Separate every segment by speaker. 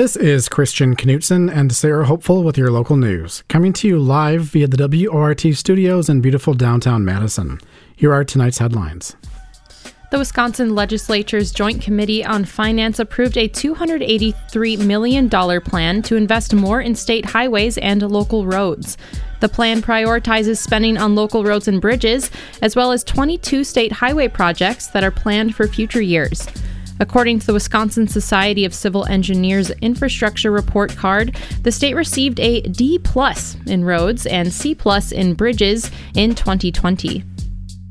Speaker 1: This is Christian Knutson and Sarah Hopeful with your local news, coming to you live via the WORT studios in beautiful downtown Madison. Here are tonight's headlines.
Speaker 2: The Wisconsin Legislature's Joint Committee on Finance approved a $283 million plan to invest more in state highways and local roads. The plan prioritizes spending on local roads and bridges, as well as 22 state highway projects that are planned for future years. According to the Wisconsin Society of Civil Engineers infrastructure report card, the state received a D plus in roads and C plus in bridges in 2020.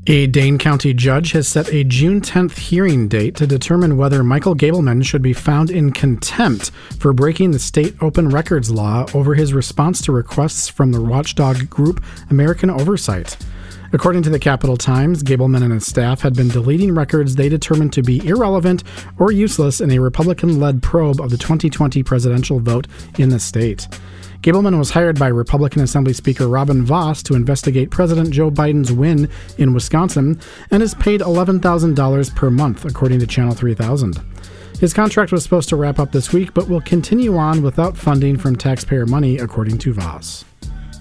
Speaker 1: A Dane County judge has set a June 10th hearing date to determine whether Michael Gableman should be found in contempt for breaking the state open records law over his response to requests from the watchdog group American Oversight. According to the Capital Times, Gableman and his staff had been deleting records they determined to be irrelevant or useless in a Republican led probe of the 2020 presidential vote in the state. Gableman was hired by Republican Assembly Speaker Robin Vos to investigate President Joe Biden's win in Wisconsin and is paid $11,000 per month, according to Channel 3000. His contract was supposed to wrap up this week, but will continue on without funding from taxpayer money, according to Vos.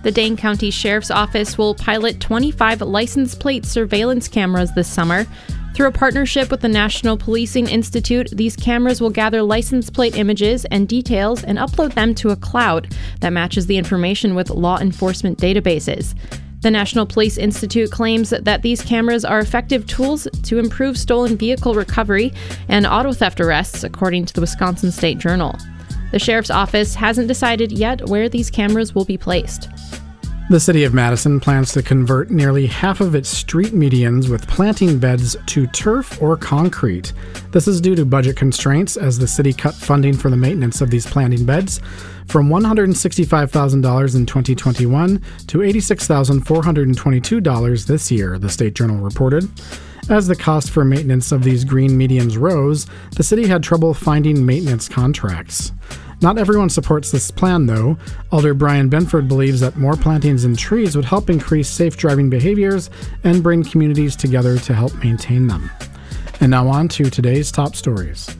Speaker 2: The Dane County Sheriff's Office will pilot 25 license plate surveillance cameras this summer. Through a partnership with the National Policing Institute, these cameras will gather license plate images and details and upload them to a cloud that matches the information with law enforcement databases. The National Police Institute claims that these cameras are effective tools to improve stolen vehicle recovery and auto theft arrests, according to the Wisconsin State Journal. The sheriff's office hasn't decided yet where these cameras will be placed.
Speaker 1: The city of Madison plans to convert nearly half of its street medians with planting beds to turf or concrete. This is due to budget constraints as the city cut funding for the maintenance of these planting beds from $165,000 in 2021 to $86,422 this year, the State Journal reported. As the cost for maintenance of these green mediums rose, the city had trouble finding maintenance contracts. Not everyone supports this plan, though. Alder Brian Benford believes that more plantings and trees would help increase safe driving behaviors and bring communities together to help maintain them. And now on to today's top stories.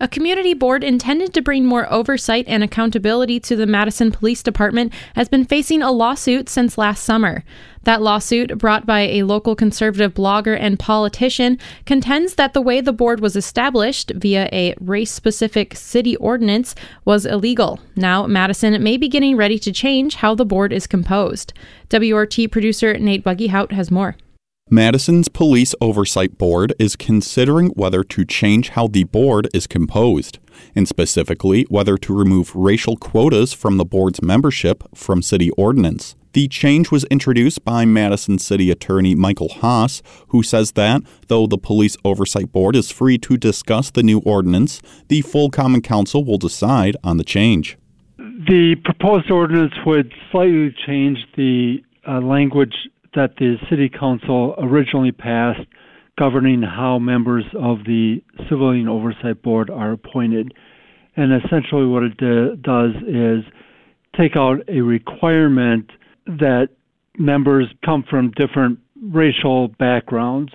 Speaker 2: A community board intended to bring more oversight and accountability to the Madison Police Department has been facing a lawsuit since last summer. That lawsuit, brought by a local conservative blogger and politician, contends that the way the board was established via a race specific city ordinance was illegal. Now, Madison may be getting ready to change how the board is composed. WRT producer Nate Buggyhout has more.
Speaker 3: Madison's Police Oversight Board is considering whether to change how the board is composed, and specifically whether to remove racial quotas from the board's membership from city ordinance. The change was introduced by Madison City Attorney Michael Haas, who says that, though the Police Oversight Board is free to discuss the new ordinance, the full Common Council will decide on the change.
Speaker 4: The proposed ordinance would slightly change the uh, language that the City Council originally passed governing how members of the Civilian Oversight Board are appointed. And essentially, what it does is take out a requirement that members come from different racial backgrounds,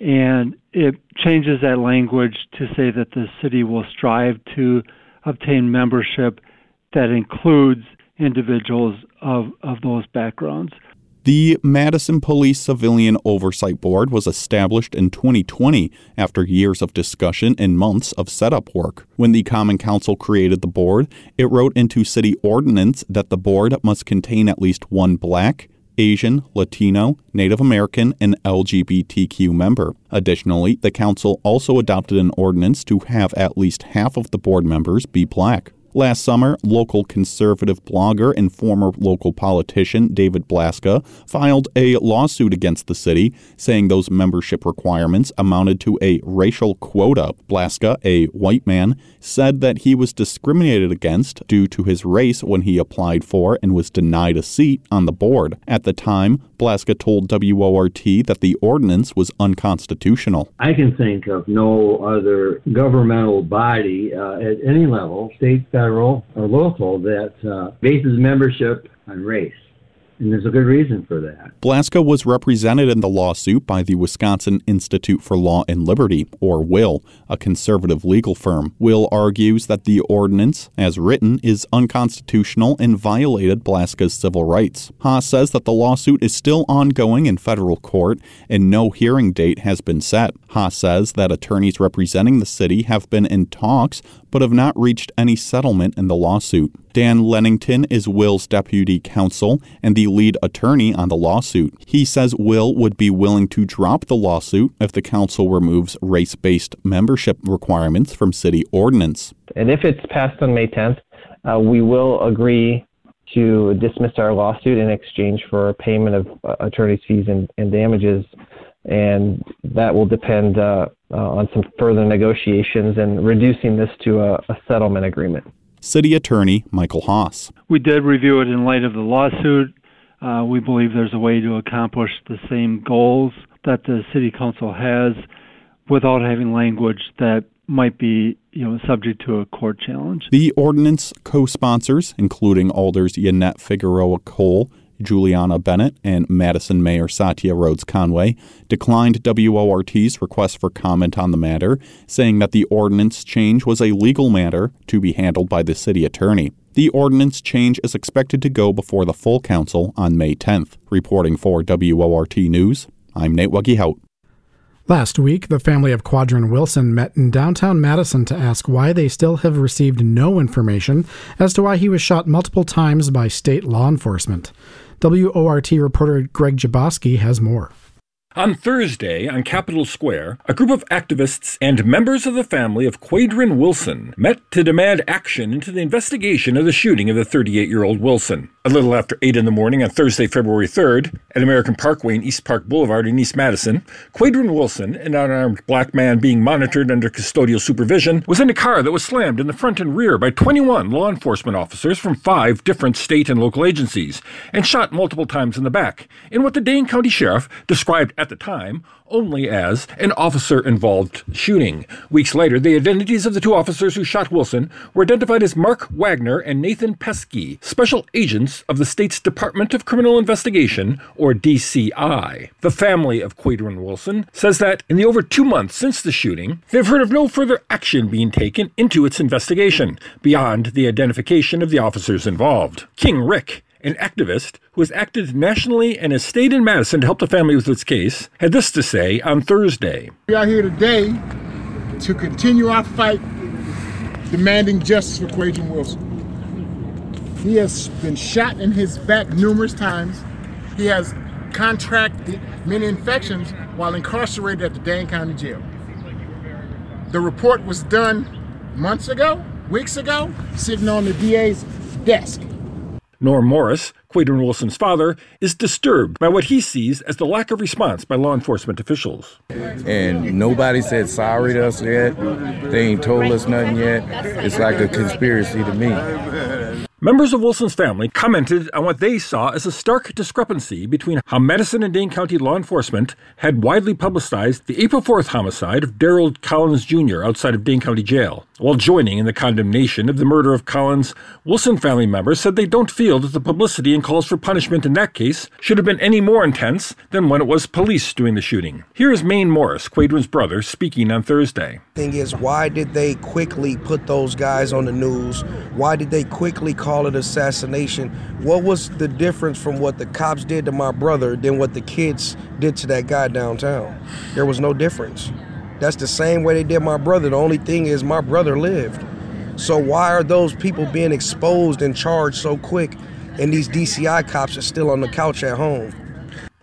Speaker 4: and it changes that language to say that the city will strive to obtain membership that includes individuals of, of those backgrounds.
Speaker 3: The Madison Police Civilian Oversight Board was established in 2020 after years of discussion and months of setup work. When the Common Council created the board, it wrote into city ordinance that the board must contain at least one black, Asian, Latino, Native American, and LGBTQ member. Additionally, the council also adopted an ordinance to have at least half of the board members be black. Last summer, local conservative blogger and former local politician David Blaska filed a lawsuit against the city, saying those membership requirements amounted to a racial quota. Blaska, a white man, said that he was discriminated against due to his race when he applied for and was denied a seat on the board. At the time, Blaska told WORT that the ordinance was unconstitutional.
Speaker 5: I can think of no other governmental body uh, at any level, state, federal, or local, that uh, bases membership on race. And there's a good reason for that.
Speaker 3: Blaska was represented in the lawsuit by the Wisconsin Institute for Law and Liberty, or WILL, a conservative legal firm. WILL argues that the ordinance, as written, is unconstitutional and violated Blaska's civil rights. Haas says that the lawsuit is still ongoing in federal court and no hearing date has been set. Haas says that attorneys representing the city have been in talks but have not reached any settlement in the lawsuit. Dan Lennington is Will's deputy counsel and the lead attorney on the lawsuit. He says Will would be willing to drop the lawsuit if the council removes race based membership requirements from city ordinance.
Speaker 6: And if it's passed on May 10th, uh, we will agree to dismiss our lawsuit in exchange for payment of uh, attorney's fees and, and, damages. And that will depend uh, on some further negotiations and reducing this to a, a settlement agreement.
Speaker 3: City Attorney Michael Haas.
Speaker 4: We did review it in light of the lawsuit. Uh, we believe there's a way to accomplish the same goals that the City Council has without having language that might be you know subject to a court challenge.
Speaker 3: The ordinance co-sponsors, including alders Yannette Figueroa Cole, Juliana Bennett, and Madison Mayor Satya Rhodes Conway, declined WORT's request for comment on the matter, saying that the ordinance change was a legal matter to be handled by the city attorney. The ordinance change is expected to go before the full council on May 10th. Reporting for WORT News, I'm Nate Wuggy
Speaker 1: Last week, the family of Quadren Wilson met in downtown Madison to ask why they still have received no information as to why he was shot multiple times by state law enforcement. WORT reporter Greg Jaboski has more.
Speaker 7: On Thursday, on Capitol Square, a group of activists and members of the family of Quadren Wilson met to demand action into the investigation of the shooting of the 38 year old Wilson. A little after 8 in the morning on Thursday, February 3rd, at American Parkway and East Park Boulevard in East Madison, Quadren Wilson, an unarmed black man being monitored under custodial supervision, was in a car that was slammed in the front and rear by 21 law enforcement officers from five different state and local agencies and shot multiple times in the back in what the Dane County Sheriff described at the time only as an officer involved shooting. Weeks later, the identities of the two officers who shot Wilson were identified as Mark Wagner and Nathan Pesky, special agents of the state's Department of Criminal Investigation, or DCI. The family of Quadren Wilson says that in the over two months since the shooting, they've heard of no further action being taken into its investigation beyond the identification of the officers involved. King Rick an activist who has acted nationally and has stayed in Madison to help the family with its case, had this to say on Thursday.
Speaker 8: We are here today to continue our fight demanding justice for Quadren Wilson. He has been shot in his back numerous times. He has contracted many infections while incarcerated at the Dane County Jail. The report was done months ago, weeks ago, sitting on the DA's desk.
Speaker 7: Norm Morris, Quadren Wilson's father, is disturbed by what he sees as the lack of response by law enforcement officials.
Speaker 9: And nobody said sorry to us yet. They ain't told us nothing yet. It's like a conspiracy to me.
Speaker 7: Members of Wilson's family commented on what they saw as a stark discrepancy between how Madison and Dane County law enforcement had widely publicized the April 4th homicide of Daryl Collins Jr. outside of Dane County Jail. While joining in the condemnation of the murder of Collins, Wilson family members said they don't feel that the publicity and calls for punishment in that case should have been any more intense than when it was police doing the shooting. Here is Maine Morris, Quadren's brother, speaking on Thursday.
Speaker 10: Thing is, why did they quickly put those guys on the news? Why did they quickly call call it assassination. What was the difference from what the cops did to my brother than what the kids did to that guy downtown? There was no difference. That's the same way they did my brother. The only thing is my brother lived. So why are those people being exposed and charged so quick and these DCI cops are still on the couch at home?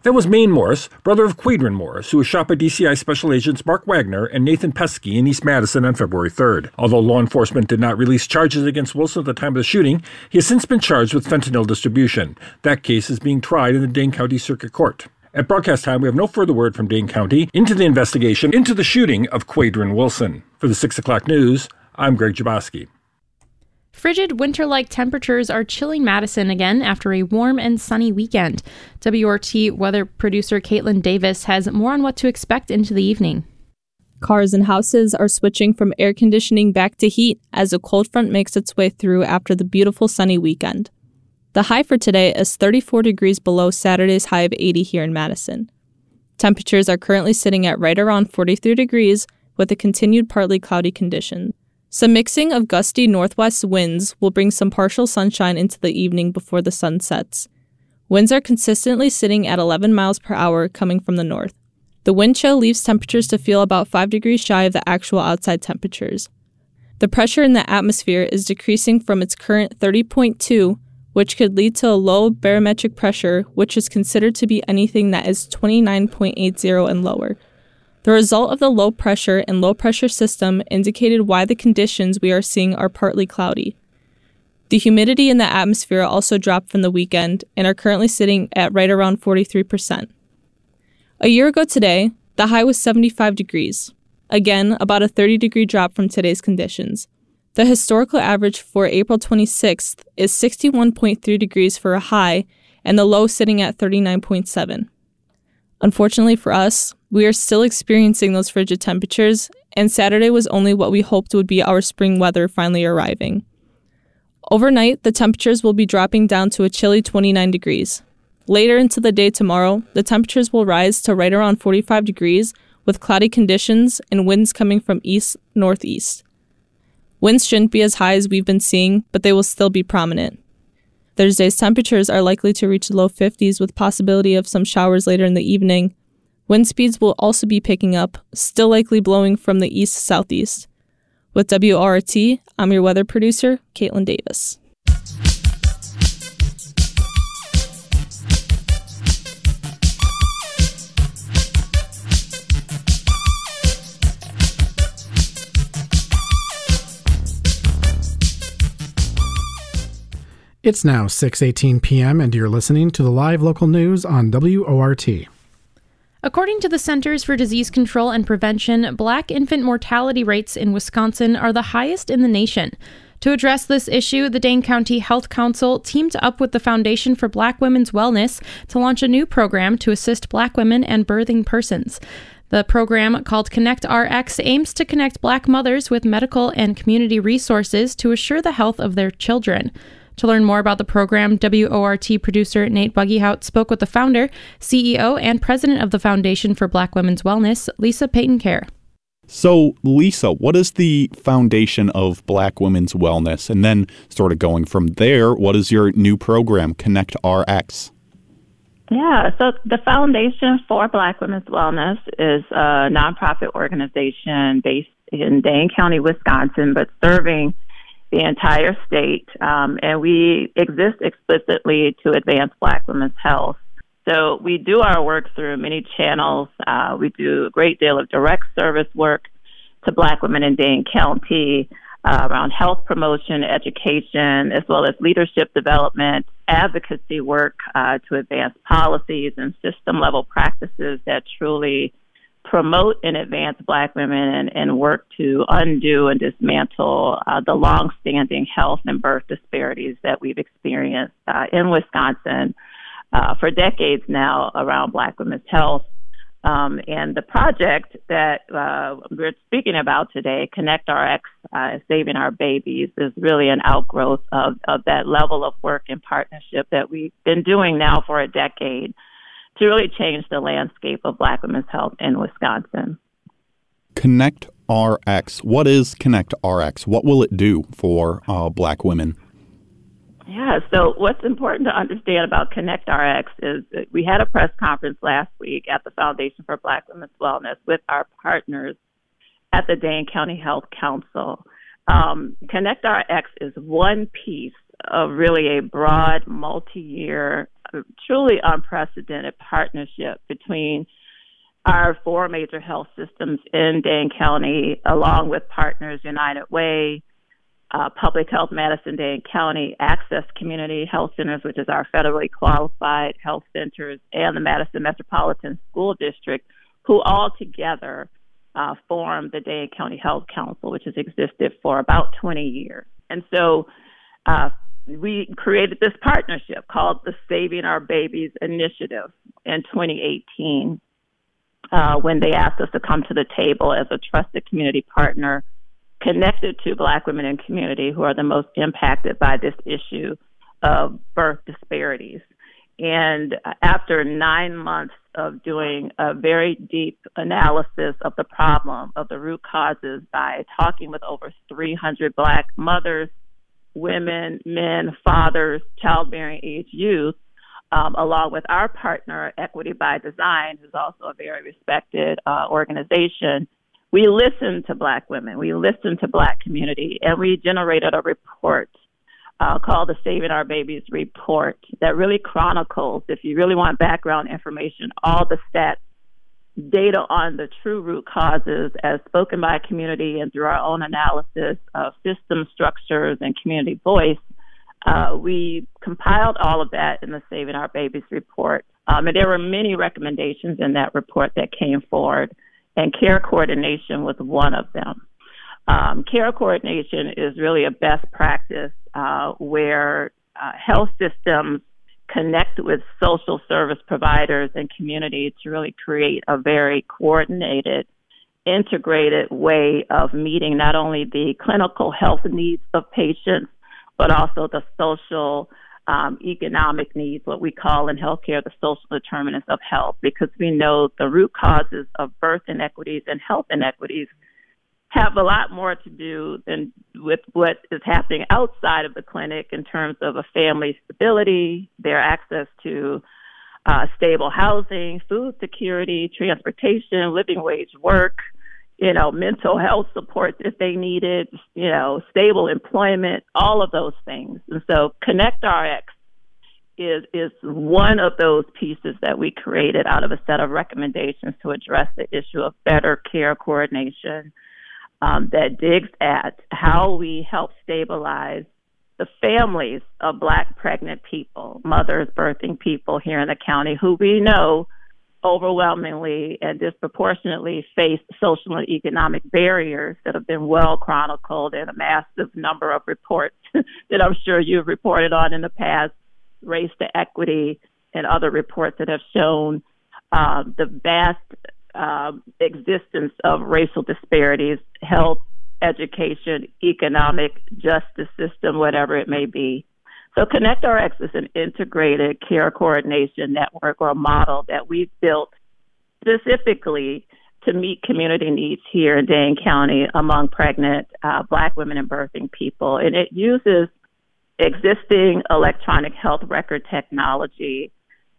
Speaker 7: That was Maine Morris, brother of Quadren Morris, who was shot by DCI Special Agents Mark Wagner and Nathan Pesky in East Madison on February 3rd. Although law enforcement did not release charges against Wilson at the time of the shooting, he has since been charged with fentanyl distribution. That case is being tried in the Dane County Circuit Court. At broadcast time, we have no further word from Dane County into the investigation into the shooting of Quadren Wilson. For the 6 o'clock news, I'm Greg Jaboski.
Speaker 2: Frigid winter like temperatures are chilling Madison again after a warm and sunny weekend. WRT weather producer Caitlin Davis has more on what to expect into the evening.
Speaker 11: Cars and houses are switching from air conditioning back to heat as a cold front makes its way through after the beautiful sunny weekend. The high for today is 34 degrees below Saturday's high of 80 here in Madison. Temperatures are currently sitting at right around 43 degrees with a continued partly cloudy condition. Some mixing of gusty northwest winds will bring some partial sunshine into the evening before the sun sets. Winds are consistently sitting at 11 miles per hour coming from the north. The wind chill leaves temperatures to feel about 5 degrees shy of the actual outside temperatures. The pressure in the atmosphere is decreasing from its current 30.2, which could lead to a low barometric pressure, which is considered to be anything that is 29.80 and lower. The result of the low pressure and low pressure system indicated why the conditions we are seeing are partly cloudy. The humidity in the atmosphere also dropped from the weekend and are currently sitting at right around 43%. A year ago today, the high was 75 degrees. Again, about a 30 degree drop from today's conditions. The historical average for April 26th is 61.3 degrees for a high and the low sitting at 39.7. Unfortunately for us, we are still experiencing those frigid temperatures, and Saturday was only what we hoped would be our spring weather finally arriving. Overnight, the temperatures will be dropping down to a chilly 29 degrees. Later into the day tomorrow, the temperatures will rise to right around 45 degrees with cloudy conditions and winds coming from east northeast. Winds shouldn't be as high as we've been seeing, but they will still be prominent. Thursday's temperatures are likely to reach low 50s with possibility of some showers later in the evening. Wind speeds will also be picking up, still likely blowing from the east southeast. With WORT, I'm your weather producer, Caitlin Davis.
Speaker 1: It's now 6:18 p.m. and you're listening to the live local news on WORT.
Speaker 2: According to the Centers for Disease Control and Prevention, black infant mortality rates in Wisconsin are the highest in the nation. To address this issue, the Dane County Health Council teamed up with the Foundation for Black Women's Wellness to launch a new program to assist black women and birthing persons. The program, called Connect RX, aims to connect black mothers with medical and community resources to assure the health of their children. To learn more about the program, WORT producer Nate Buggyhout spoke with the founder, CEO, and president of the Foundation for Black Women's Wellness, Lisa Peyton Caire.
Speaker 3: So, Lisa, what is the foundation of Black Women's Wellness? And then, sort of going from there, what is your new program, Connect RX?
Speaker 12: Yeah, so the Foundation for Black Women's Wellness is a nonprofit organization based in Dane County, Wisconsin, but serving the entire state, um, and we exist explicitly to advance Black women's health. So we do our work through many channels. Uh, we do a great deal of direct service work to Black women in Dane County uh, around health promotion, education, as well as leadership development, advocacy work uh, to advance policies and system level practices that truly promote and advance Black women and, and work to undo and dismantle uh, the longstanding health and birth disparities that we've experienced uh, in Wisconsin uh, for decades now around Black women's health. Um, and the project that uh, we're speaking about today, Connect RX, uh, Saving Our Babies, is really an outgrowth of, of that level of work and partnership that we've been doing now for a decade to really change the landscape of Black women's health in Wisconsin.
Speaker 3: Connect RX. What is Connect RX? What will it do for uh, Black women?
Speaker 12: Yeah, so what's important to understand about Connect RX is that we had a press conference last week at the Foundation for Black Women's Wellness with our partners at the Dane County Health Council. Um, Connect RX is one piece of really a broad, multi year truly unprecedented partnership between our four major health systems in Dane County, along with partners United Way, uh, Public Health Madison Dane County, Access Community Health Centers, which is our federally qualified health centers, and the Madison Metropolitan School District, who all together uh, form the Dane County Health Council, which has existed for about 20 years. And so, uh, we created this partnership called the Saving Our Babies Initiative in 2018 uh, when they asked us to come to the table as a trusted community partner connected to Black women in community who are the most impacted by this issue of birth disparities. And after nine months of doing a very deep analysis of the problem, of the root causes, by talking with over 300 Black mothers, women, men, fathers, childbearing age youth, um, along with our partner, Equity by Design, who's also a very respected uh, organization, we listened to Black women, we listened to Black community, and we generated a report uh, called the Saving Our Babies Report that really chronicles, if you really want background information, all the stats, data on the true root causes as spoken by community and through our own analysis of system structures and community voice. Uh, we compiled all of that in the Saving Our Babies report. Um, and there were many recommendations in that report that came forward, and care coordination was one of them. Um, care coordination is really a best practice uh, where uh, health systems connect with social service providers and community to really create a very coordinated, integrated way of meeting not only the clinical health needs of patients, but also the social, um, economic needs, what we call in healthcare the social determinants of health, because we know the root causes of birth inequities and health inequities have a lot more to do than with what is happening outside of the clinic in terms of a family's stability, their access to uh, stable housing, food security, transportation, living wage work, you know, mental health support if they needed, you know, stable employment, all of those things. And so Connect RX is is one of those pieces that we created out of a set of recommendations to address the issue of better care coordination um, that digs at how we help stabilize the families of Black pregnant people, mothers birthing people here in the county who we know overwhelmingly and disproportionately face social and economic barriers that have been well chronicled in a massive number of reports that I'm sure you've reported on in the past, race to equity, and other reports that have shown uh, the vast uh, existence of racial disparities, health, education, economic, justice system, whatever it may be. So ConnectRx is an integrated care coordination network or model that we've built specifically to meet community needs here in Dane County among pregnant uh, Black women and birthing people. And it uses existing electronic health record technology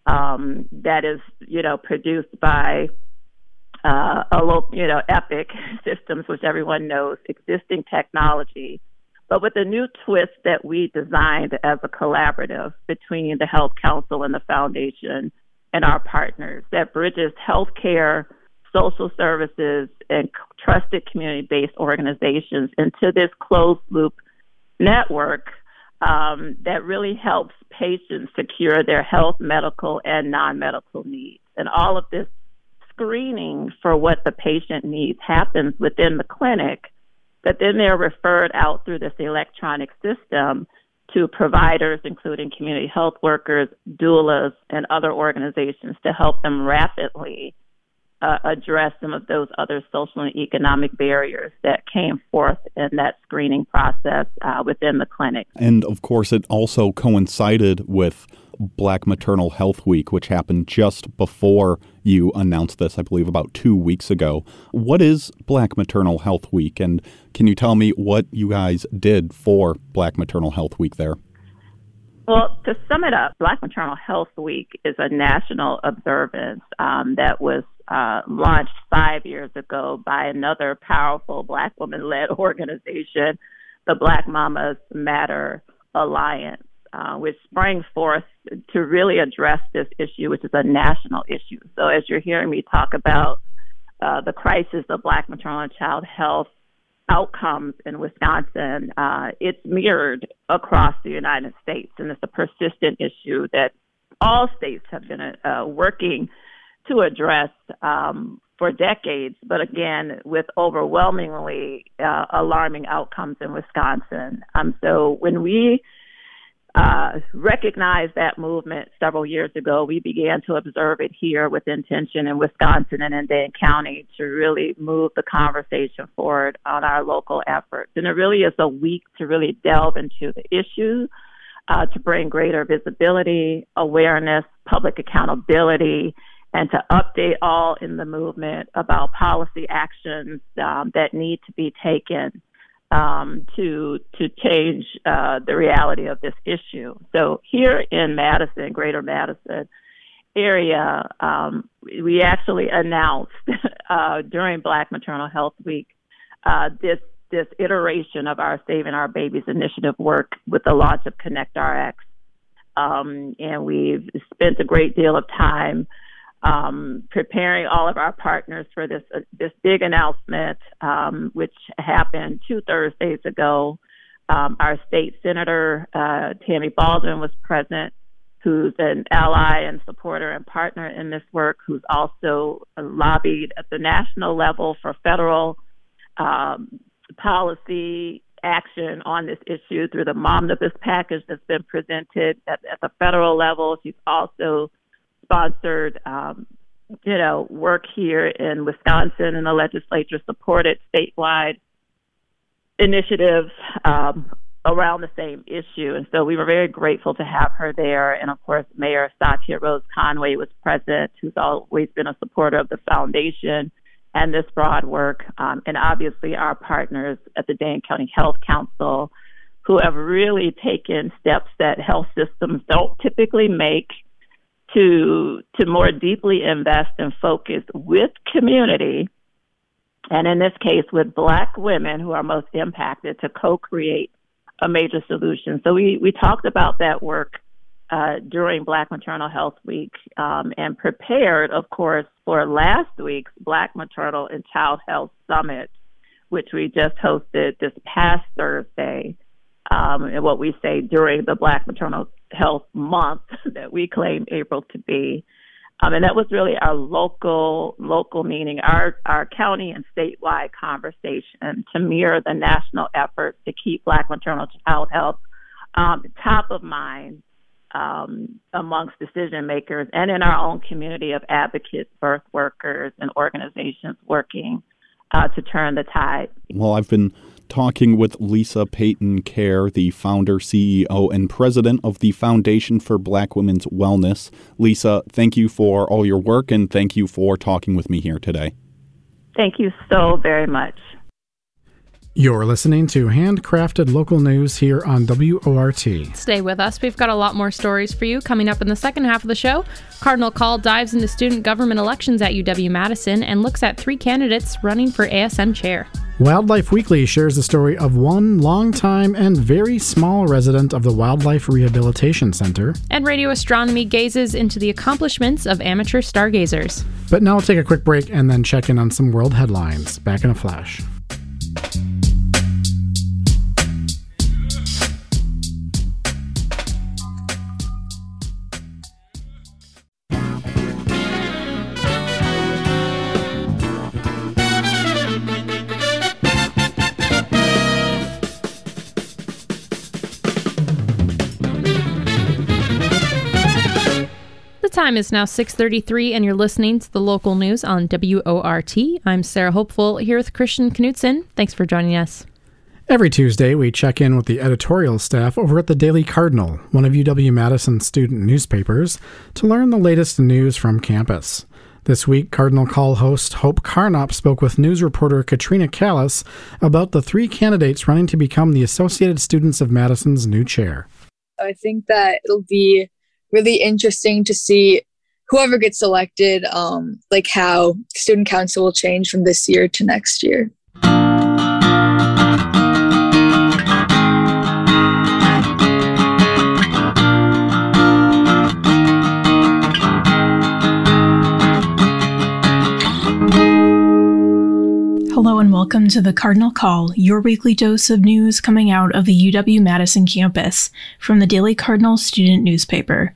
Speaker 12: um, that is, you know, produced by uh, you know, Epic systems, which everyone knows, existing technology, but with a new twist that we designed as a collaborative between the Health Council and the Foundation and our partners that bridges healthcare, social services, and trusted community based organizations into this closed loop network um, that really helps patients secure their health, medical, and non medical needs. And all of this screening for what the patient needs happens within the clinic, but then they're referred out through this electronic system to providers, including community health workers, doulas, and other organizations to help them rapidly uh, address some of those other social and economic barriers that came forth in that screening process uh, within the clinic.
Speaker 3: And of course, it also coincided with Black Maternal Health Week, which happened just before you announced this, I believe, about two weeks ago. What is Black Maternal Health Week? And can you tell me what you guys did for Black Maternal Health Week there?
Speaker 12: Well, to sum it up, Black Maternal Health Week is a national observance um, that was uh, launched five years ago by another powerful Black woman led organization, the Black Mamas Matter Alliance uh, which sprang forth to really address this issue, which is a national issue. So, as you're hearing me talk about uh, the crisis of Black maternal and child health outcomes in Wisconsin, uh, it's mirrored across the United States, and it's a persistent issue that all states have been uh, working to address um, for decades, but again, with overwhelmingly uh, alarming outcomes in Wisconsin. Um, so when we uh, recognized that movement several years ago. We began to observe it here with intention in Wisconsin and in Dane County to really move the conversation forward on our local efforts. And it really is a week to really delve into the issue uh, to bring greater visibility, awareness, public accountability, and to update all in the movement about policy actions um, that need to be taken um, to to change uh, the reality of this issue. So here in Madison, Greater Madison area, um, we actually announced uh, during Black Maternal Health Week uh, this this iteration of our Saving Our Babies initiative work with the launch of Connect RX. Um, and we've spent a great deal of time um, preparing all of our partners for this uh, this big announcement, um, which happened two Thursdays ago. Um, our state senator uh, Tammy Baldwin was present, who's an ally and supporter and partner in this work, who's also lobbied at the national level for federal um, policy action on this issue through the Momnibus package that's been presented at, at the federal level. She's also sponsored, um, you know, work here in Wisconsin, and the legislature supported statewide initiatives um, around the same issue. And so we were very grateful to have her there. And of course, Mayor Satya Rhodes Conway was present, who's always been a supporter of the foundation and this broad work, um, and obviously our partners at the Dane County Health Council, who have really taken steps that health systems don't typically make to to more deeply invest and focus with community, and in this case with Black women who are most impacted to co-create a major solution. So we we talked about that work uh, during Black Maternal Health Week um, and prepared, of course, for last week's Black Maternal and Child Health Summit, which we just hosted this past Thursday. Um, and what we say during the Black Maternal Health Month that we claim April to be. Um, and that was really our local, local meaning, our, our county and statewide conversation to mirror the national effort to keep Black maternal child health um, top of mind um, amongst decision makers and in our own community of advocates, birth workers, and organizations working uh, to turn the tide.
Speaker 3: Well, I've been talking with Lisa Peyton Caire, the founder, CEO, and president of the Foundation for Black Women's Wellness. Lisa, thank you for all your work and thank you for talking with me here today.
Speaker 12: Thank you so very much.
Speaker 1: You're listening to handcrafted local news here on WORT.
Speaker 2: Stay with us. We've got a lot more stories for you coming up in the second half of the show. Cardinal Call dives into student government elections at UW Madison and looks at three candidates running for ASM chair.
Speaker 1: Wildlife Weekly shares the story of one longtime and very small resident of the Wildlife Rehabilitation Center.
Speaker 2: And Radio Astronomy gazes into the accomplishments of amateur stargazers.
Speaker 1: But now we'll take a quick break and then check in on some world headlines. Back in a flash.
Speaker 2: Time is now 6:33 and you're listening to the local news on WORT. I'm Sarah Hopeful here with Christian Knutson. Thanks for joining us.
Speaker 1: Every Tuesday, we check in with the editorial staff over at the Daily Cardinal, one of UW Madison's student newspapers, to learn the latest news from campus. This week, Cardinal Call host Hope Carnop spoke with news reporter Katrina Callis about the three candidates running to become the Associated Students of Madison's new chair.
Speaker 13: I think that it'll be really interesting to see whoever gets elected, um, like how student council will change from this year to next year.
Speaker 14: Hello and welcome to the Cardinal Call, your weekly dose of news coming out of the UW Madison campus from the Daily Cardinal student newspaper.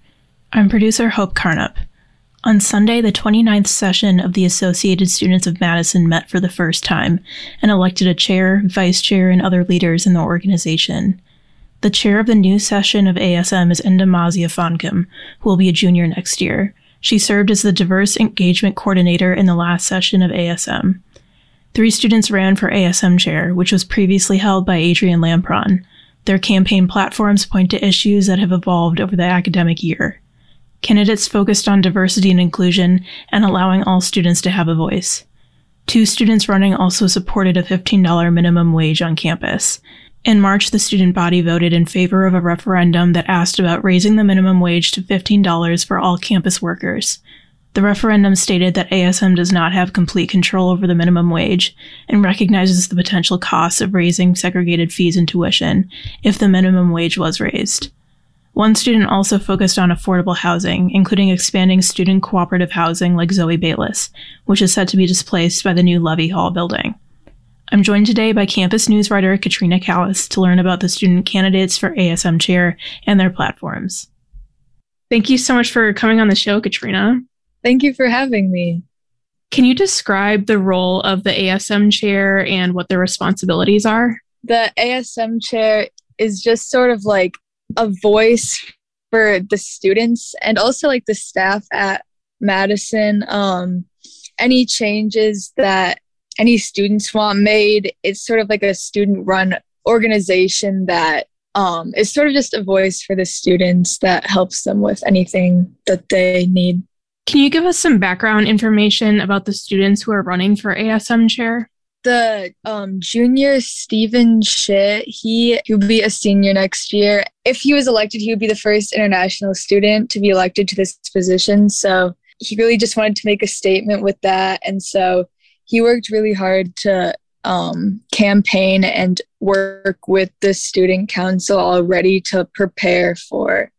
Speaker 14: I'm producer Hope Carnup. On Sunday, the 29th session of the Associated Students of Madison met for the first time and elected a chair, vice chair, and other leaders in the organization. The chair of the new session of ASM is Endamazia Fonkum, who will be a junior next year. She served as the diverse engagement coordinator in the last session of ASM. Three students ran for ASM chair, which was previously held by Adrian Lampron. Their campaign platforms point to issues that have evolved over the academic year. Candidates focused on diversity and inclusion and allowing all students to have a voice. Two students running also supported a $15 minimum wage on campus. In March, the student body voted in favor of a referendum that asked about raising the minimum wage to $15 for all campus workers. The referendum stated that ASM does not have complete control over the minimum wage and recognizes the potential costs of raising segregated fees and tuition if the minimum wage was raised. One student also focused on affordable housing, including expanding student cooperative housing like Zoe Bayliss, which is set to be displaced by the new Levy Hall building. I'm joined today by campus news writer Katrina Callis to learn about the student candidates for ASM chair and their platforms. Thank you so much for coming on the show, Katrina.
Speaker 13: Thank you for having me.
Speaker 14: Can you describe the role of the ASM chair and what their responsibilities are?
Speaker 13: The ASM chair is just sort of like a voice for the students and also like the staff at Madison. Um, any changes that any students want made, it's sort of like a student run organization that um, is sort of just a voice for the students that helps them with anything that they need.
Speaker 14: Can you give us some background information about the students who are running for ASM chair?
Speaker 13: The um, junior Stephen Shit, he, he would be a senior next year. If he was elected, he would be the first international student to be elected to this position. So he really just wanted to make a statement with that. And so he worked really hard to um, campaign and work with the student council already to prepare for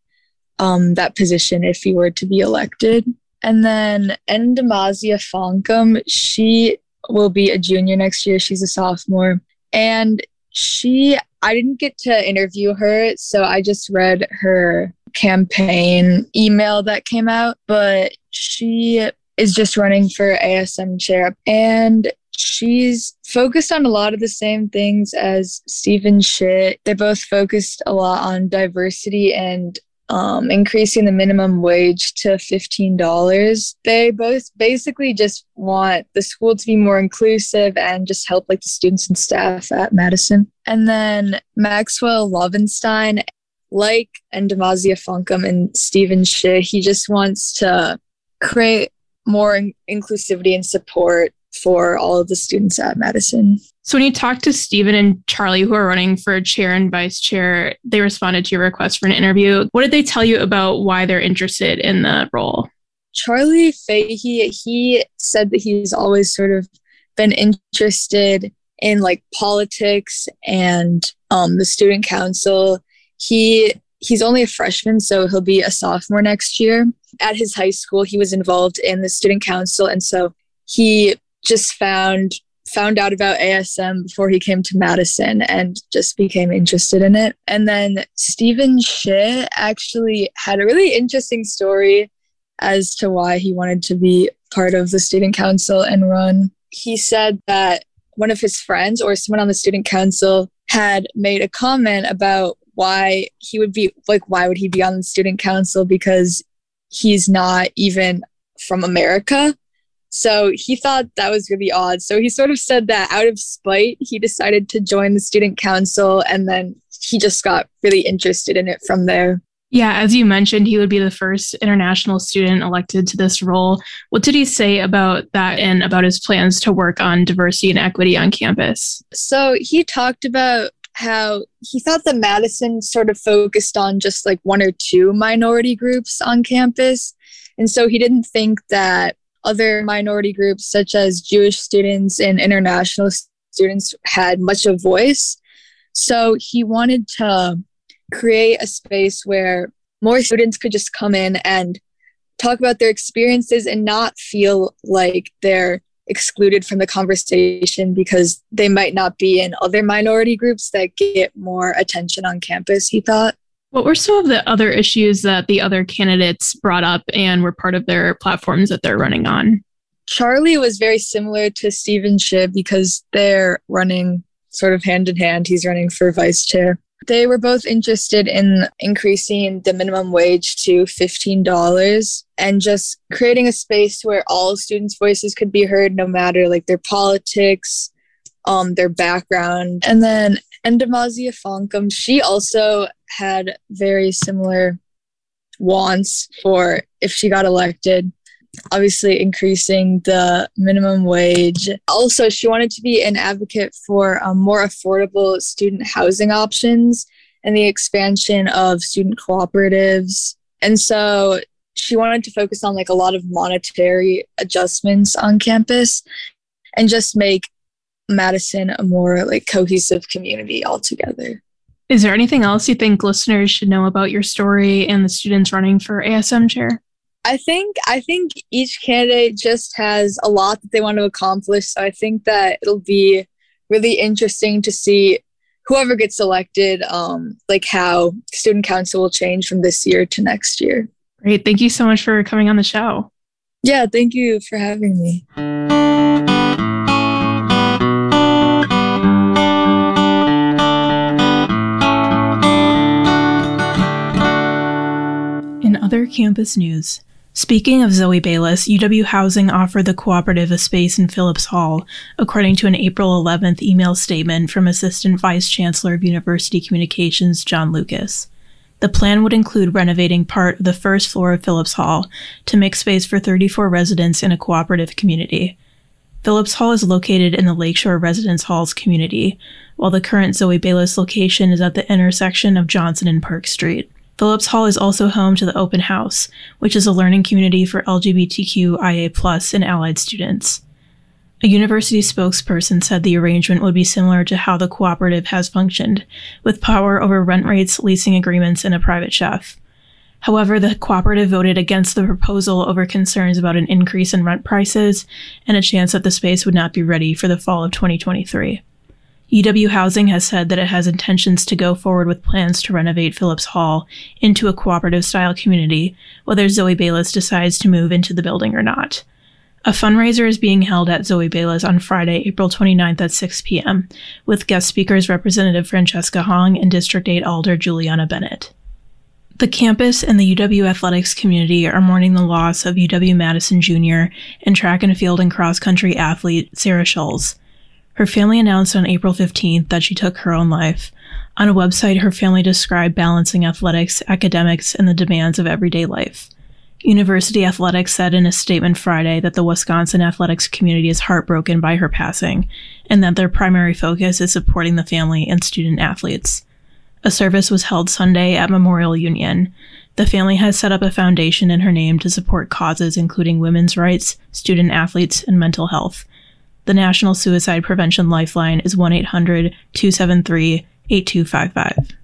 Speaker 13: um, that position if he were to be elected. And then Endemazia Fonkum, she will be a junior next year. She's a sophomore. And she, I didn't get to interview her, so I just read her campaign email that came out, but she is just running for ASM chair. And she's focused on a lot of the same things as Stephen Shit. They're both focused a lot on diversity and um, increasing the minimum wage to $15. They both basically just want the school to be more inclusive and just help like the students and staff at Madison. And then Maxwell Lovenstein, like Endemazia Fonkum and Stephen Schitt, he just wants to create more in- inclusivity and support for all of the students at Madison.
Speaker 14: So, when you talked to Stephen and Charlie, who are running for chair and vice chair, they responded to your request for an interview. What did they tell you about why they're interested in the role?
Speaker 13: Charlie Fahey, he said that he's always sort of been interested in like politics and um, the student council. He he's only a freshman, so he'll be a sophomore next year. At his high school, he was involved in the student council, and so he just found found out about ASM before he came to Madison and just became interested in it. And then Stephen Schitt actually had a really interesting story as to why he wanted to be part of the student council and run. He said that one of his friends or someone on the student council had made a comment about why he would be like why would he be on the student council because he's not even from America so he thought that was really odd. So he sort of said that out of spite, he decided to join the student council and then he just got really interested in it from there.
Speaker 14: Yeah, as you mentioned, he would be the first international student elected to this role. What did he say about that and about his plans to work on diversity and equity on campus?
Speaker 13: So he talked about how he thought that Madison sort of focused on just like one or two minority groups on campus. And so he didn't think that other minority groups, such as Jewish students and international students, had much of voice. So he wanted to create a space where more students could just come in and talk about their experiences and not feel like they're excluded from the conversation because they might not be in other minority groups that get more attention on campus, he thought.
Speaker 14: What were some of the other issues that the other candidates brought up and were part of their platforms that they're running on?
Speaker 13: Charlie was very similar to Stephen Schitt because they're running sort of hand in hand. He's running for vice chair. They were both interested in increasing the minimum wage to $15 and just creating a space where all students' voices could be heard no matter like their politics, um, their background. And then And Demacia Fonkum, she also had very similar wants for if she got elected. Obviously, increasing the minimum wage. Also, she wanted to be an advocate for um, more affordable student housing options and the expansion of student cooperatives. And so she wanted to focus on like a lot of monetary adjustments on campus and just make Madison a more like cohesive community altogether.
Speaker 14: Is there anything else you think listeners should know about your story and the students running for ASM chair?
Speaker 13: I think I think each candidate just has a lot that they want to accomplish. So I think that it'll be really interesting to see whoever gets elected, um, like how student council will change from this year to next year.
Speaker 14: Great. Thank you so much for coming on the show.
Speaker 13: Yeah, thank you for having me.
Speaker 14: Campus news, Speaking of Zoe Bayliss, UW Housing offered the cooperative a space in Phillips Hall, according to an April 11th email statement from Assistant Vice Chancellor of University Communications John Lucas. The plan would include renovating part of the first floor of Phillips Hall to make space for 34 residents in a cooperative community. Phillips Hall is located in the Lakeshore Residence Halls community, while the current Zoe Bayliss location is at the intersection of Johnson and Park Street. Phillips Hall is also home to the Open House, which is a learning community for LGBTQIA and allied students. A university spokesperson said the arrangement would be similar to how the cooperative has functioned, with power over rent rates, leasing agreements, and a private chef. However, the cooperative voted against the proposal over concerns about an increase in rent prices and a chance that the space would not be ready for the fall of 2023. UW Housing has said that it has intentions to go forward with plans to renovate Phillips Hall into a cooperative style community, whether Zoe Bayliss decides to move into the building or not. A fundraiser is being held at Zoe Bayliss on Friday, April 29th at 6 p.m., with guest speakers Representative Francesca Hong and District 8 Alder Juliana Bennett. The campus and the UW athletics community are mourning the loss of UW Madison Jr. and track and field and cross country athlete Sarah Shulze. Her family announced on April 15th that she took her own life. On a website, her family described balancing athletics, academics, and the demands of everyday life. University Athletics said in a statement Friday that the Wisconsin athletics community is heartbroken by her passing, and that their primary focus is supporting the family and student athletes. A service was held Sunday at Memorial Union. The family has set up a foundation in her name to support causes including women's rights, student athletes, and mental health. The National Suicide Prevention Lifeline is 1 800 273 8255.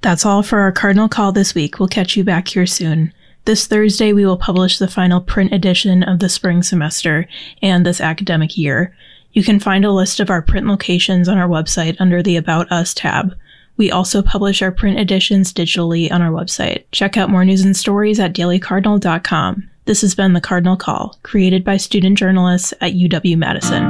Speaker 14: That's all for our Cardinal Call this week. We'll catch you back here soon. This Thursday, we will publish the final print edition of the spring semester and this academic year. You can find a list of our print locations on our website under the About Us tab. We also publish our print editions digitally on our website. Check out more news and stories at dailycardinal.com. This has been The Cardinal Call, created by student journalists at UW Madison.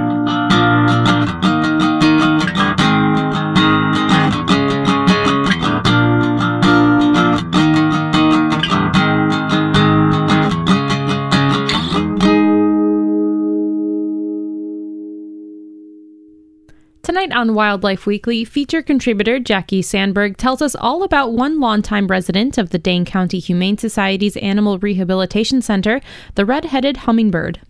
Speaker 2: Tonight on Wildlife Weekly, feature contributor Jackie Sandberg tells us all about one longtime resident of the Dane County Humane Society's Animal Rehabilitation Center, the red headed hummingbird.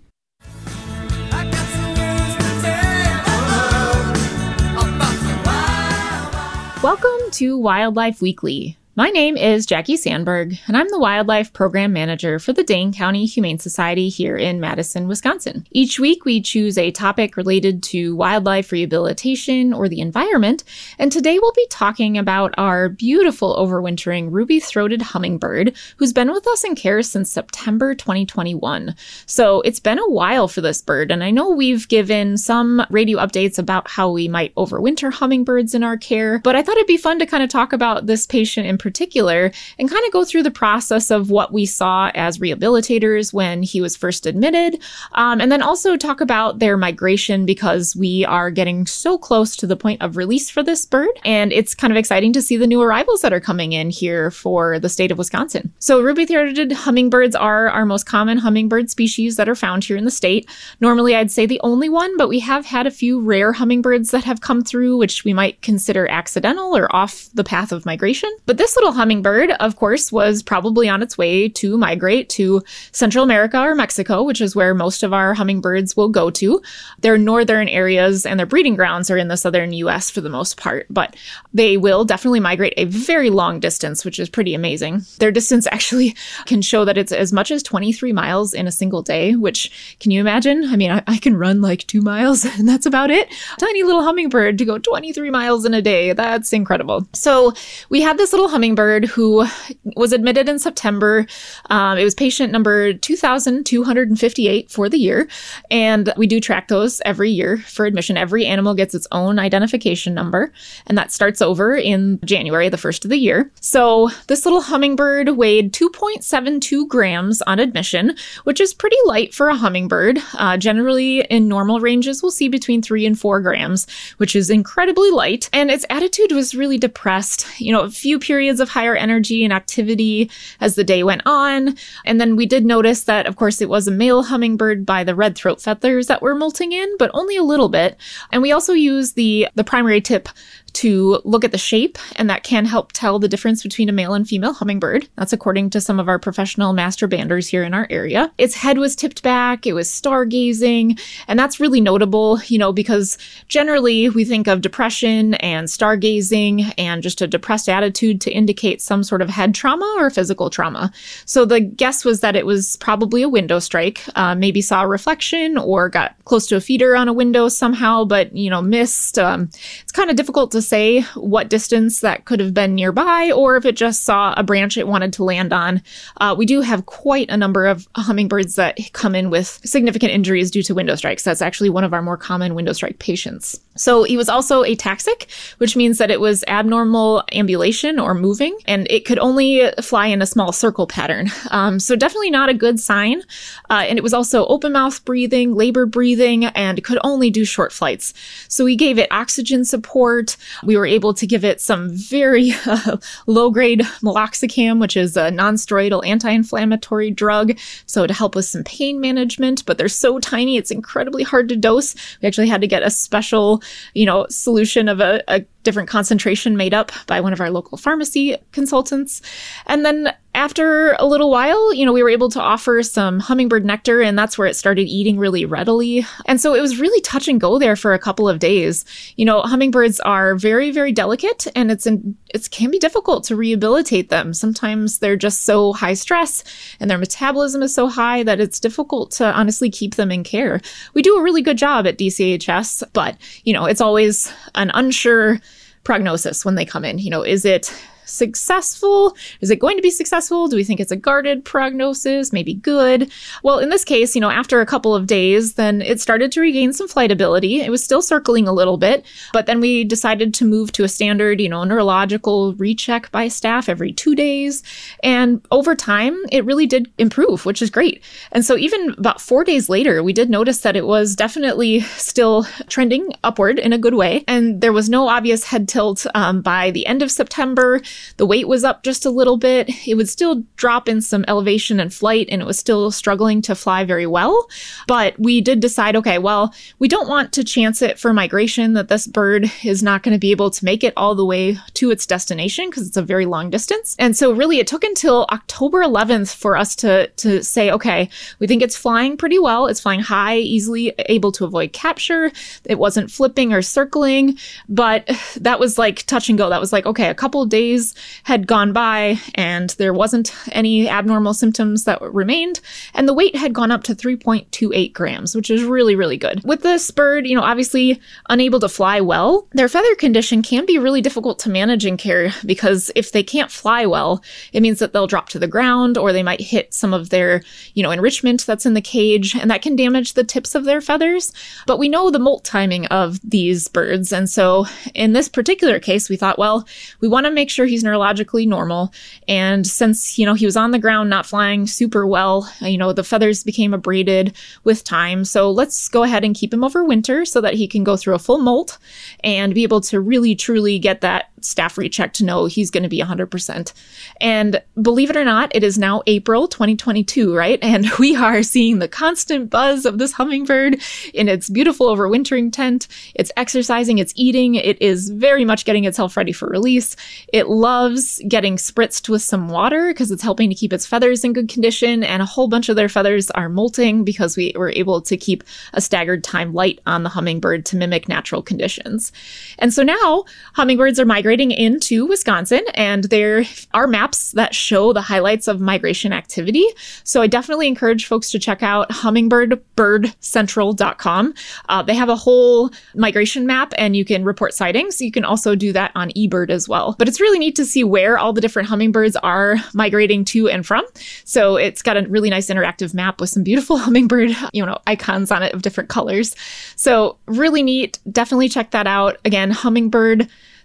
Speaker 15: Welcome to Wildlife Weekly. My name is Jackie Sandberg, and I'm the Wildlife Program Manager for the Dane County Humane Society here in Madison, Wisconsin. Each week, we choose a topic related to wildlife rehabilitation or the environment, and today we'll be talking about our beautiful overwintering ruby throated hummingbird who's been with us in care since September 2021. So it's been a while for this bird, and I know we've given some radio updates about how we might overwinter hummingbirds in our care, but I thought it'd be fun to kind of talk about this patient in particular particular and kind of go through the process of what we saw as rehabilitators when he was first admitted, um, and then also talk about their migration because we are getting so close to the point of release for this bird, and it's kind of exciting to see the new arrivals that are coming in here for the state of Wisconsin. So, ruby throated hummingbirds are our most common hummingbird species that are found here in the state. Normally, I'd say the only one, but we have had a few rare hummingbirds that have come through, which we might consider accidental or off the path of migration. But this little hummingbird, of course, was probably on its way to migrate to Central America or Mexico, which is where most of our hummingbirds will go to. Their northern areas and their breeding grounds are in the southern US for the most part, but they will definitely migrate a very long distance, which is pretty amazing. Their distance actually can show that it's as much as 23 miles in a single day, which can you imagine? I mean, I, I can run like two miles and that's about it. Tiny little hummingbird to go 23 miles in a day. That's incredible. So we had this little hummingbird who was admitted in September. Um, it was patient number 2,258 for the year. And we do track those every year for admission. Every animal gets its own identification number, and that starts over in January, the first of the year. So this little hummingbird weighed 2.72 grams on admission, which is pretty light for a hummingbird. Uh, generally, in normal ranges, we'll see between three and four grams, which is incredibly light. And its attitude was really depressed. You know, a few periods of higher energy and activity as the day went on. And then we did notice that, of course, it was a male hummingbird by the red throat feathers that were molting in, but only a little bit. And we also use the the primary tip to look at the shape, and that can help tell the difference between a male and female hummingbird. That's according to some of our professional master banders here in our area. Its head was tipped back, it was stargazing, and that's really notable, you know, because generally we think of depression and stargazing and just a depressed attitude to indicate some sort of head trauma or physical trauma. So the guess was that it was probably a window strike, uh, maybe saw a reflection or got close to a feeder on a window somehow, but, you know, missed. Um, it's kind of difficult to say what distance that could have been nearby or if it just saw a branch it wanted to land on. Uh, we do have quite a number of hummingbirds that come in with significant injuries due to window strikes. That's actually one of our more common window strike patients. So he was also ataxic, which means that it was abnormal ambulation or moving, and it could only fly in a small circle pattern. Um, so definitely not a good sign. Uh, and it was also open mouth breathing, labored breathing, and could only do short flights. So we gave it oxygen support. We were able to give it some very uh, low grade meloxicam, which is a non steroidal anti inflammatory drug. So to help with some pain management, but they're so tiny, it's incredibly hard to dose. We actually had to get a special, you know, solution of a, a different concentration made up by one of our local pharmacy consultants. And then after a little while, you know, we were able to offer some hummingbird nectar, and that's where it started eating really readily. And so it was really touch and go there for a couple of days. You know, hummingbirds are very, very delicate, and it's in, it can be difficult to rehabilitate them. Sometimes they're just so high stress, and their metabolism is so high that it's difficult to honestly keep them in care. We do a really good job at DCHS, but you know, it's always an unsure prognosis when they come in. You know, is it successful? Is it going to be successful? Do we think it's a guarded prognosis? Maybe good? Well, in this case, you know, after a couple of days, then it started to regain some flight ability. It was still circling a little bit, but then we decided to move to a standard, you know, neurological recheck by staff every two days. And over time, it really did improve, which is great. And so even about four days later, we did notice that it was definitely still trending upward in a good way. And there was no obvious head tilt um, by the end of September. The weight was up just a little bit. It would still drop in some elevation and flight, and it was still struggling to fly very well. But we did decide okay, well, we don't want to chance it for migration that this bird is not going to be able to make it all the way to its destination because it's a very long distance. And so, really, it took until October 11th for us to, to say, okay, we think it's flying pretty well. It's flying high, easily able to avoid capture. It wasn't flipping or circling, but that was like touch and go. That was like, okay, a couple days had gone by and there wasn't any abnormal symptoms that remained, and the weight had gone up to 3.28 grams, which is really, really good. With this bird, you know, obviously unable to fly well, their feather condition can be really difficult to manage and care because if they can't fly well, it means that they'll drop to the ground or they might hit some of their, you know, enrichment that's in the cage, and that can damage the tips of their feathers. But we know the molt timing of these birds, and so in this particular case, we thought, well, we want to make sure he's neurologically normal. And since, you know, he was on the ground, not flying super well, you know, the feathers became abraded with time. So let's go ahead and keep him over winter so that he can go through a full molt and be able to really, truly get that staff recheck to know he's going to be 100%. And believe it or not, it is now April 2022, right? And we are seeing the constant buzz of this hummingbird in its beautiful overwintering tent. It's exercising, it's eating, it is very much getting itself ready for release. It loves getting spritzed with some water because it's helping to keep its feathers in good condition. And a whole bunch of their feathers are molting because we were able to keep a staggered time light on the hummingbird to mimic natural conditions. And so now hummingbirds are migrating into Wisconsin, and there are maps that show the highlights of migration activity. So I definitely encourage folks to check out hummingbirdbirdcentral.com. Uh, they have a whole migration map, and you can report sightings. You can also do that on eBird as well. But it's really neat to see where all the different hummingbirds are migrating to and from. So it's got a really nice interactive map with some beautiful hummingbird, you know, icons on it of different colors. So really neat. Definitely check that out. Again,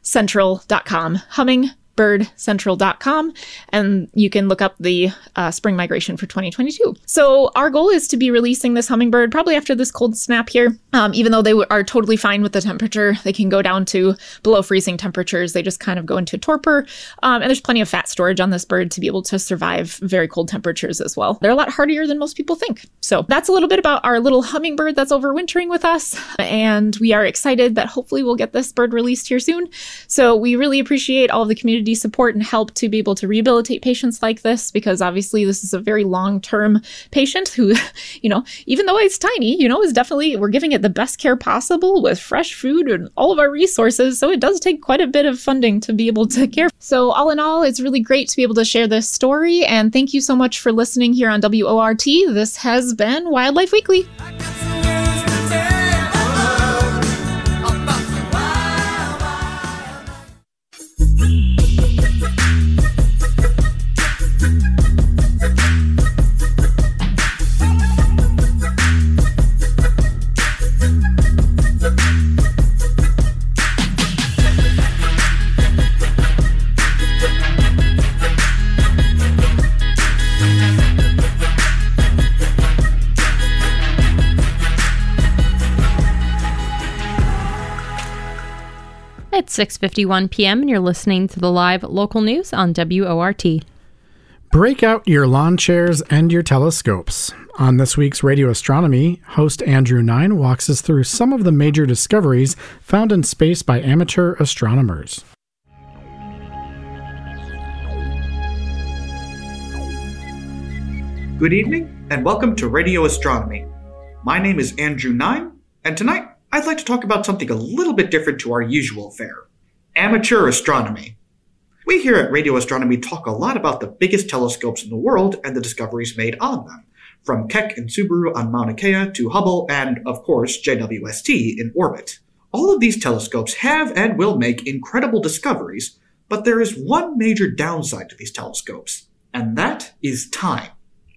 Speaker 15: hummingbirdcentral.com. Humming birdcentral.com and you can look up the uh, spring migration for 2022. So our goal is to be releasing this hummingbird probably after this cold snap here. Um, even though they w- are totally fine with the temperature, they can go down to below freezing temperatures. They just kind of go into torpor. Um, and there's plenty of fat storage on this bird to be able to survive very cold temperatures as well. They're a lot hardier than most people think. So that's a little bit about our little hummingbird that's overwintering with us. And we are excited that hopefully we'll get this bird released here soon. So we really appreciate all of the community community support and help to be able to rehabilitate patients like this because obviously this is a very long term patient who, you know, even though it's tiny, you know, is definitely, we're giving it the best care possible with fresh food and all of our resources. So it does take quite a bit of funding to be able to care. So, all in all, it's really great to be able to share this story. And thank you so much for listening here on WORT. This has been Wildlife Weekly.
Speaker 2: It's 6:51 p.m. and you're listening to the live local news on WORT.
Speaker 1: Break out your lawn chairs and your telescopes. On this week's Radio Astronomy, host Andrew Nine walks us through some of the major discoveries found in space by amateur astronomers.
Speaker 16: Good evening and welcome to Radio Astronomy. My name is Andrew Nine, and tonight I'd like to talk about something a little bit different to our usual fare amateur astronomy. We here at Radio Astronomy talk a lot about the biggest telescopes in the world and the discoveries made on them, from Keck and Subaru on Mauna Kea to Hubble and, of course, JWST in orbit. All of these telescopes have and will make incredible discoveries, but there is one major downside to these telescopes, and that is time.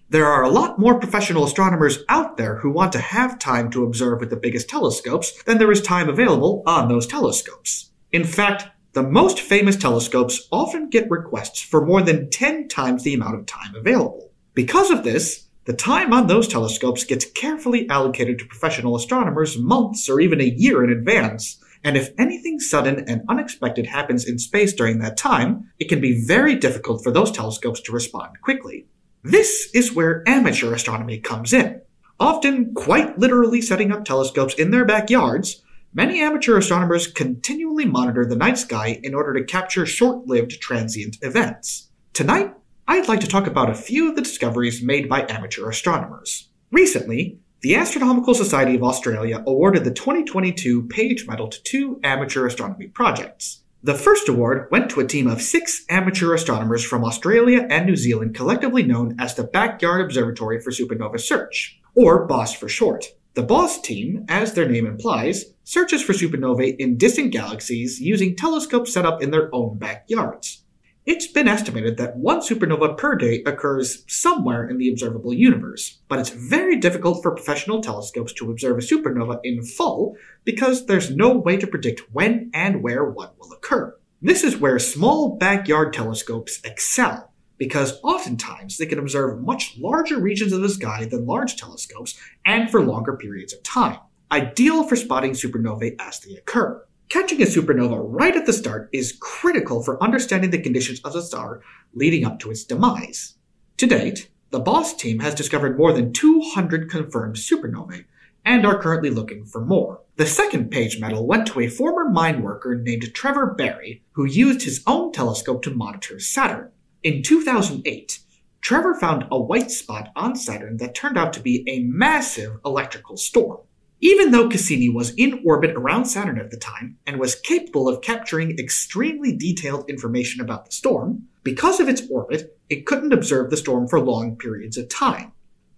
Speaker 16: There are a lot more professional astronomers out there who want to have time to observe with the biggest telescopes than there is time available on those telescopes. In fact, the most famous telescopes often get requests for more than 10 times the amount of time available. Because of this, the time on those telescopes gets carefully allocated to professional astronomers months or even a year in advance, and if anything sudden and unexpected happens in space during that time, it can be very difficult for those telescopes to respond quickly. This is where amateur astronomy comes in. Often quite literally setting up telescopes in their backyards, many amateur astronomers continually monitor the night sky in order to capture short lived transient events. Tonight, I'd like to talk about a few of the discoveries made by amateur astronomers. Recently, the Astronomical Society of Australia awarded the 2022 Page Medal to two amateur astronomy projects. The first award went to a team of six amateur astronomers from Australia and New Zealand, collectively known as the Backyard Observatory for Supernova Search, or BOSS for short. The BOSS team, as their name implies, searches for supernovae in distant galaxies using telescopes set up in their own backyards. It's been estimated that one supernova per day occurs somewhere in the observable universe, but it's very difficult for professional telescopes to observe a supernova in full because there's no way to predict when and where one will occur. This is where small backyard telescopes excel, because oftentimes they can observe much larger regions of the sky than large telescopes and for longer periods of time, ideal for spotting supernovae as they occur. Catching a supernova right at the start is critical for understanding the conditions of the star leading up to its demise. To date, the BOSS team has discovered more than 200 confirmed supernovae and are currently looking for more. The second page medal went to a former mine worker named Trevor Barry, who used his own telescope to monitor Saturn. In 2008, Trevor found a white spot on Saturn that turned out to be a massive electrical storm. Even though Cassini was in orbit around Saturn at the time and was capable of capturing extremely detailed information about the storm, because of its orbit, it couldn't observe the storm for long periods of time.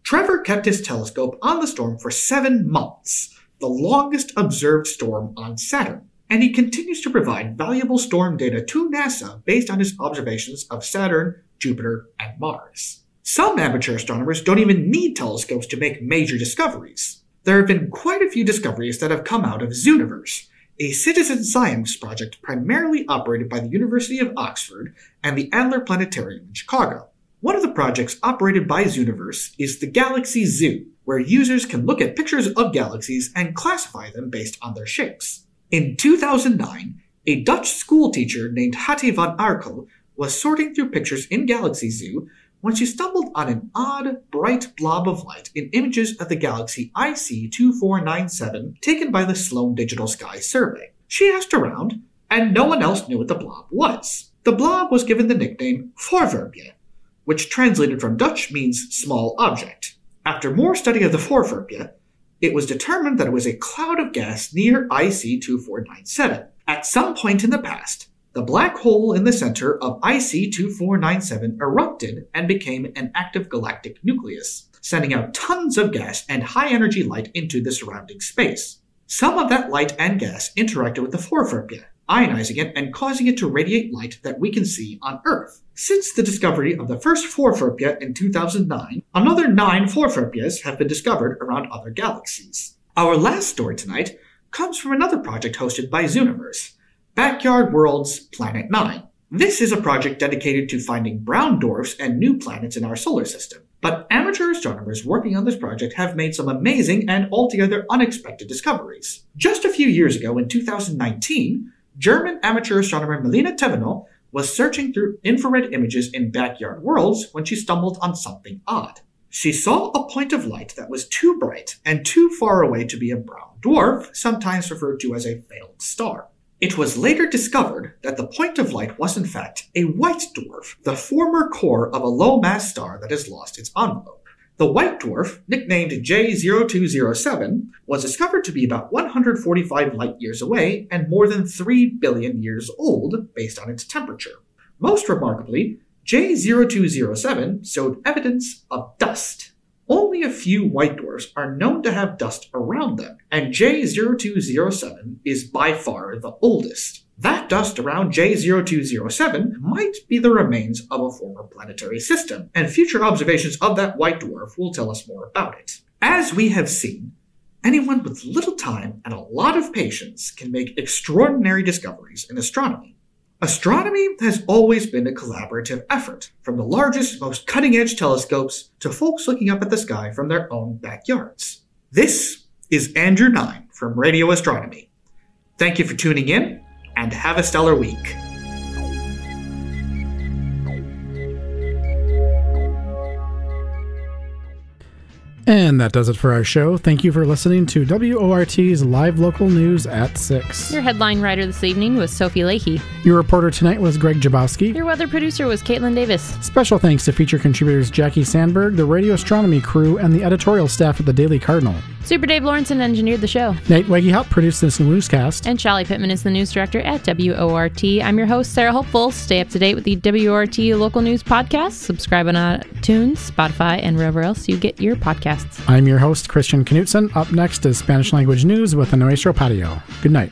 Speaker 16: Trevor kept his telescope on the storm for seven months, the longest observed storm on Saturn, and he continues to provide valuable storm data to NASA based on his observations of Saturn, Jupiter, and Mars. Some amateur astronomers don't even need telescopes to make major discoveries there have been quite a few discoveries that have come out of Zooniverse, a citizen science project primarily operated by the University of Oxford and the Adler Planetarium in Chicago. One of the projects operated by Zooniverse is the Galaxy Zoo, where users can look at pictures of galaxies and classify them based on their shapes. In 2009, a Dutch schoolteacher named Hanny van Arkel was sorting through pictures in Galaxy Zoo when she stumbled on an odd, bright blob of light in images of the galaxy IC 2497 taken by the Sloan Digital Sky Survey. She asked around, and no one else knew what the blob was. The blob was given the nickname Voorwerpje, which translated from Dutch means small object. After more study of the Voorwerpje, it was determined that it was a cloud of gas near IC 2497. At some point in the past, the black hole in the center of IC 2497 erupted and became an active galactic nucleus, sending out tons of gas and high energy light into the surrounding space. Some of that light and gas interacted with the Voorwerpje, ionizing it and causing it to radiate light that we can see on Earth. Since the discovery of the first Voorwerpje in 2009, another nine Voorwerpjes have been discovered around other galaxies. Our last story tonight comes from another project hosted by Zooniverse, Backyard Worlds Planet 9. This is a project dedicated to finding brown dwarfs and new planets in our solar system. But amateur astronomers working on this project have made some amazing and altogether unexpected discoveries. Just a few years ago, in 2019, German amateur astronomer Melina Thevenot was searching through infrared images in backyard worlds when she stumbled on something odd. She saw a point of light that was too bright and too far away to be a brown dwarf, sometimes referred to as a failed star. It was later discovered that the point of light was in fact a white dwarf, the former core of a low mass star that has lost its envelope. The white dwarf, nicknamed J0207, was discovered to be about 145 light years away and more than 3 billion years old based on its temperature. Most remarkably, J0207 showed evidence of dust, only a few white dwarfs are known to have dust around them, and J0207 is by far the oldest. That dust around J0207 might be the remains of a former planetary system, and future observations of that white dwarf will tell us more about it. As we have seen, anyone with little time and a lot of patience can make extraordinary discoveries in astronomy. Astronomy has always been a collaborative effort, from the largest, most cutting edge telescopes to folks looking up at the sky from their own backyards. This is Andrew Nine from Radio Astronomy. Thank you for tuning in, and have a stellar week.
Speaker 1: And that does it for our show. Thank you for listening to WORT's live local news at 6.
Speaker 2: Your headline writer this evening was Sophie Leahy.
Speaker 1: Your reporter tonight was Greg Jabowski.
Speaker 2: Your weather producer was Caitlin Davis.
Speaker 1: Special thanks to feature contributors Jackie Sandberg, the radio astronomy crew, and the editorial staff at the Daily Cardinal.
Speaker 2: Super Dave Lawrenson engineered the show.
Speaker 1: Nate Weggy helped produce this newscast.
Speaker 2: And Charlie Pittman is the news director at WORT. I'm your host, Sarah Hopeful. Stay up to date with the WORT local news podcast. Subscribe on iTunes, Spotify, and wherever else you get your podcasts.
Speaker 1: I'm your host, Christian Knutson. Up next is Spanish language news with Nuestro Patio. Good night.